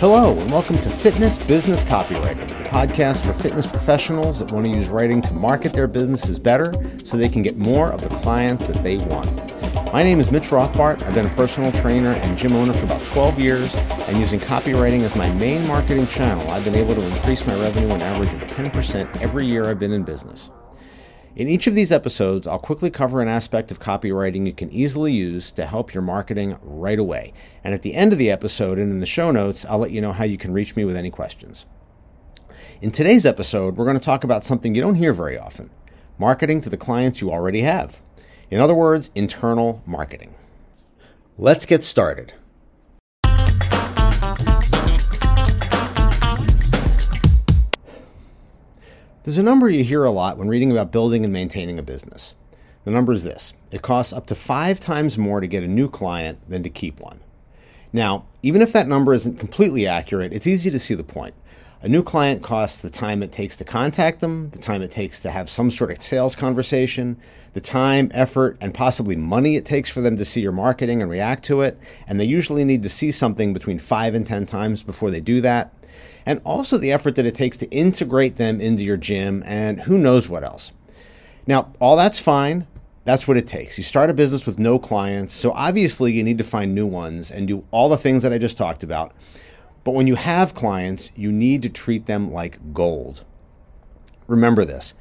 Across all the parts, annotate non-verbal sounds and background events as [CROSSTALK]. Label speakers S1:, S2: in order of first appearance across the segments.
S1: Hello, and welcome to Fitness Business Copywriting, the podcast for fitness professionals that want to use writing to market their businesses better so they can get more of the clients that they want. My name is Mitch Rothbardt. I've been a personal trainer and gym owner for about 12 years, and using copywriting as my main marketing channel, I've been able to increase my revenue an average of 10% every year I've been in business. In each of these episodes, I'll quickly cover an aspect of copywriting you can easily use to help your marketing right away. And at the end of the episode and in the show notes, I'll let you know how you can reach me with any questions. In today's episode, we're going to talk about something you don't hear very often marketing to the clients you already have. In other words, internal marketing. Let's get started. There's a number you hear a lot when reading about building and maintaining a business. The number is this it costs up to five times more to get a new client than to keep one. Now, even if that number isn't completely accurate, it's easy to see the point. A new client costs the time it takes to contact them, the time it takes to have some sort of sales conversation, the time, effort, and possibly money it takes for them to see your marketing and react to it. And they usually need to see something between five and 10 times before they do that and also the effort that it takes to integrate them into your gym and who knows what else. Now, all that's fine. That's what it takes. You start a business with no clients, so obviously you need to find new ones and do all the things that I just talked about. But when you have clients, you need to treat them like gold. Remember this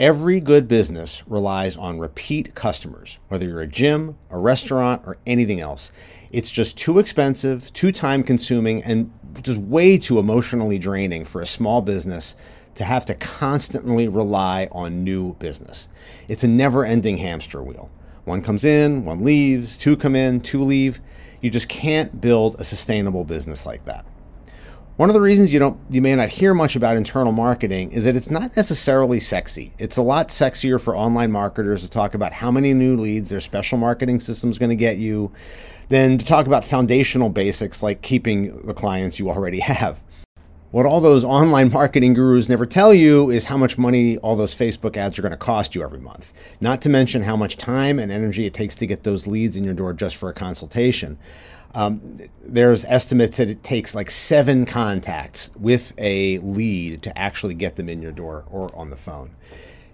S1: every good business relies on repeat customers, whether you're a gym, a restaurant, or anything else. It's just too expensive, too time consuming, and just way too emotionally draining for a small business to have to constantly rely on new business. It's a never ending hamster wheel. One comes in, one leaves, two come in, two leave. You just can't build a sustainable business like that. One of the reasons you don't you may not hear much about internal marketing is that it's not necessarily sexy. It's a lot sexier for online marketers to talk about how many new leads their special marketing system is going to get you than to talk about foundational basics like keeping the clients you already have. What all those online [LAUGHS] marketing gurus never tell you is how much money all those Facebook ads are going to cost you every month. Not to mention how much time and energy it takes to get those leads in your door just for a consultation. Um, there's estimates that it takes like seven contacts with a lead to actually get them in your door or on the phone.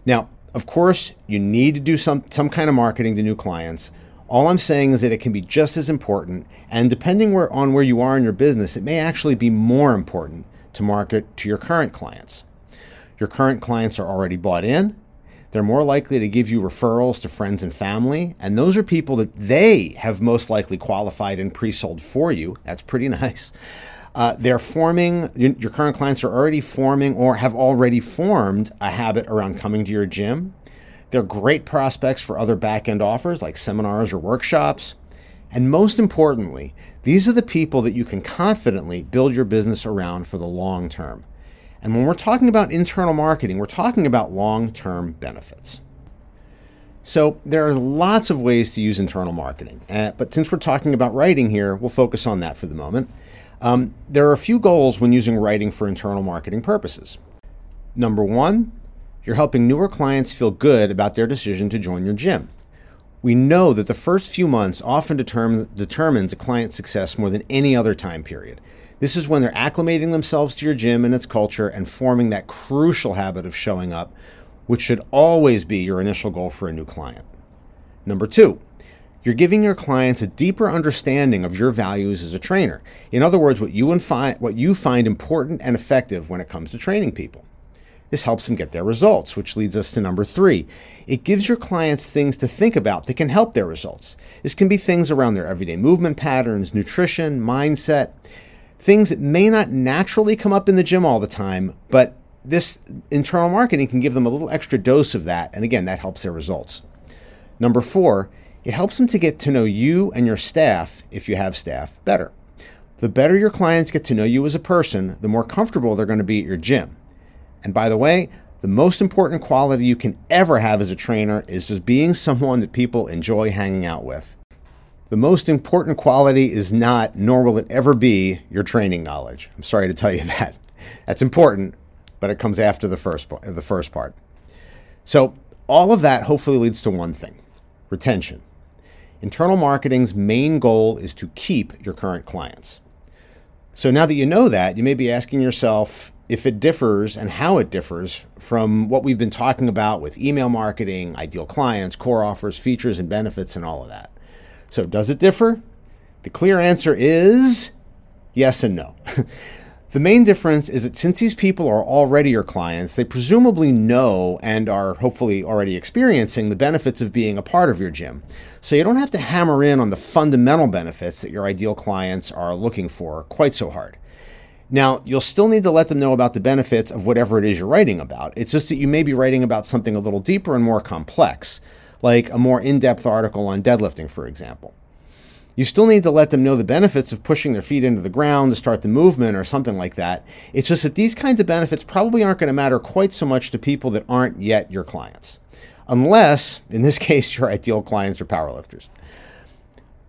S1: Now, of course, you need to do some some kind of marketing to new clients all I'm saying is that it can be just as important, and depending where, on where you are in your business, it may actually be more important to market to your current clients. Your current clients are already bought in. They're more likely to give you referrals to friends and family, and those are people that they have most likely qualified and pre sold for you. That's pretty [LAUGHS] nice. Uh, they're forming, your current clients are already forming or have already formed a habit around coming to your gym they're great prospects for other back end offers like seminars or workshops. And most importantly, these are the people that you can confidently build your business around for the long term. And when we're talking about internal marketing, we're talking about long term benefits. So, there are lots of ways to use internal marketing, uh, but since we're talking about writing here, we'll focus on that for the moment. Um, there are a few goals when using writing for internal marketing purposes. Number one, you're helping newer clients feel good about their decision to join your gym. We know that the first few months often determine, determines a client's success more than any other time period. This is when they're acclimating themselves to your gym and its culture and forming that crucial habit of showing up, which should always be your initial goal for a new client. Number two, you're giving your clients a deeper understanding of your values as a trainer. In other words, what you, fi- what you find important and effective when it comes to training people. This helps them get their results, which leads us to number three. It gives your clients things to think about that can help their results. This can be things around their everyday movement patterns, nutrition, mindset, things that may not naturally come up in the gym all the time, but this internal marketing can give them a little extra dose of that. And again, that helps their results. Number four, it helps them to get to know you and your staff, if you have staff, better. The better your clients get to know you as a person, the more comfortable they're going to be at your gym. And by the way, the most important quality you can ever have as a trainer is just being someone that people enjoy hanging out with. The most important quality is not, nor will it ever be, your training knowledge. I'm sorry to tell you [LAUGHS] that. That's important, but it comes after the first, the first part. So, all of that hopefully leads to one thing retention. Internal marketing's main goal is to keep your current clients. So now that you know that, you may be asking yourself if it differs and how it differs from what we've been talking about with email marketing, ideal clients, core offers, features, and benefits, and all of that. So, does it differ? The clear answer is yes and no. [LAUGHS] The main difference is that since these people are already your clients, they presumably know and are hopefully already experiencing the benefits of being a part of your gym. So you don't have to hammer in on the fundamental benefits that your ideal clients are looking for quite so hard. Now, you'll still need to let them know about the benefits of whatever it is you're writing about. It's just that you may be writing about something a little deeper and more complex, like a more in depth article on deadlifting, for example. You still need to let them know the benefits of pushing their feet into the ground to start the movement or something like that. It's just that these kinds of benefits probably aren't going to matter quite so much to people that aren't yet your clients. Unless, in this [LAUGHS] case, your ideal clients are powerlifters.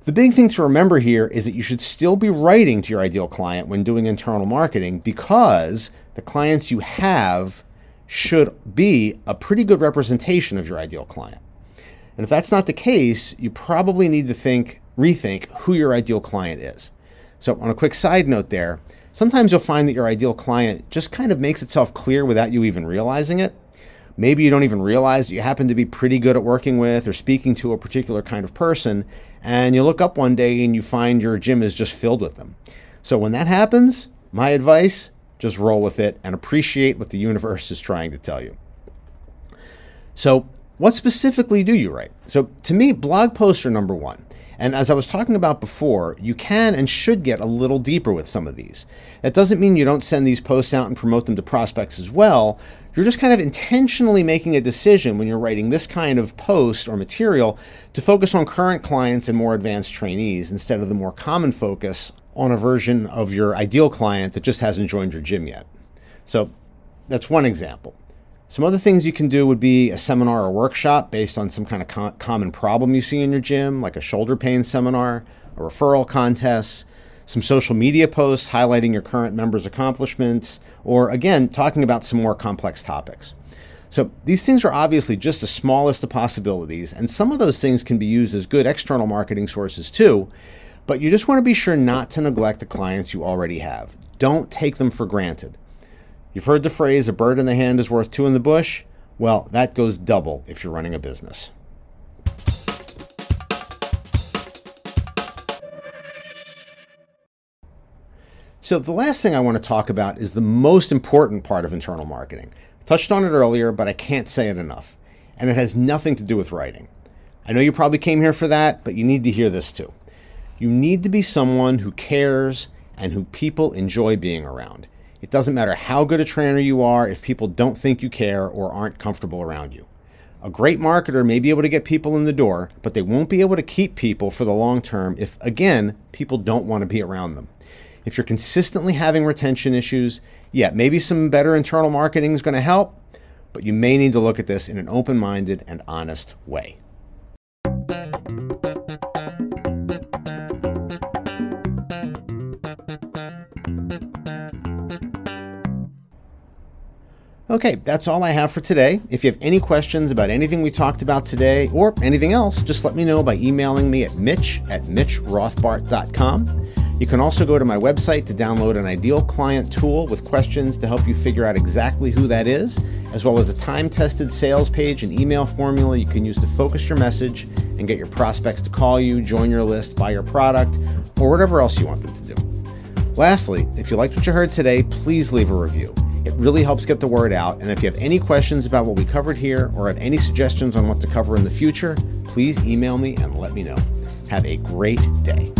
S1: The big thing to remember here is that you should still be writing to your ideal client when doing internal marketing because the clients you have should be a pretty good representation of your ideal client. And if that's not the case, you probably need to think rethink who your ideal client is. So, on a quick side note there, sometimes you'll find that your ideal client just kind of makes itself clear without you even realizing it. Maybe you don't even realize you happen to be pretty good at working with or speaking to a particular kind of person, and you look up one day and you find your gym is just filled with them. So, when that happens, my advice just roll with it and appreciate what the universe is trying to tell you. So, what specifically do you write? So, to me, blog posts are number one. And as I was talking about before, you can and should get a little deeper with some of these. That doesn't mean you don't send these posts out and promote them to prospects as well. You're just kind of intentionally making a decision when you're writing this kind of post or material to focus on current clients and more advanced trainees instead of the more common focus on a version of your ideal client that just hasn't joined your gym yet. So that's one example. Some other things you can do would be a seminar or workshop based on some kind of co- common problem you see in your gym, like a shoulder pain seminar, a referral contest, some social media posts highlighting your current members' accomplishments, or again, talking about some more complex topics. So these things are obviously just the smallest of possibilities, and some of those things can be used as good external marketing sources too, but you just want to be sure not to neglect the clients you already have. Don't take them for granted. You've heard the phrase, a bird in the hand is worth two in the bush? Well, that goes double if you're running a business. So, the last thing I want to talk about is the most important part of internal marketing. I touched on it earlier, but I can't say it enough. And it has nothing to do with writing. I know you probably came here for that, but you need to hear this too. You need to be someone who cares and who people enjoy being around. It doesn't matter how good a trainer you are if people don't think you care or aren't comfortable around you. A great marketer may be able to get people in the door, but they won't be able to keep people for the long term if, again, people don't want to be around them. If you're consistently having retention issues, yeah, maybe some better internal marketing is going to help, but you may need to look at this in an open minded and honest way. Okay, that's all I have for today. If you have any questions about anything we talked about today or anything else, just let me know by emailing me at mitch at mitchrothbardt.com. You can also go to my website to download an ideal client tool with questions to help you figure out exactly who that is, as well as a time tested sales page and email formula you can use to focus your message and get your prospects to call you, join your list, buy your product, or whatever else you want them to do. Lastly, if you liked what you heard today, please leave a review. Really helps get the word out. And if you have any questions about what we covered here or have any suggestions on what to cover in the future, please email me and let me know. Have a great day.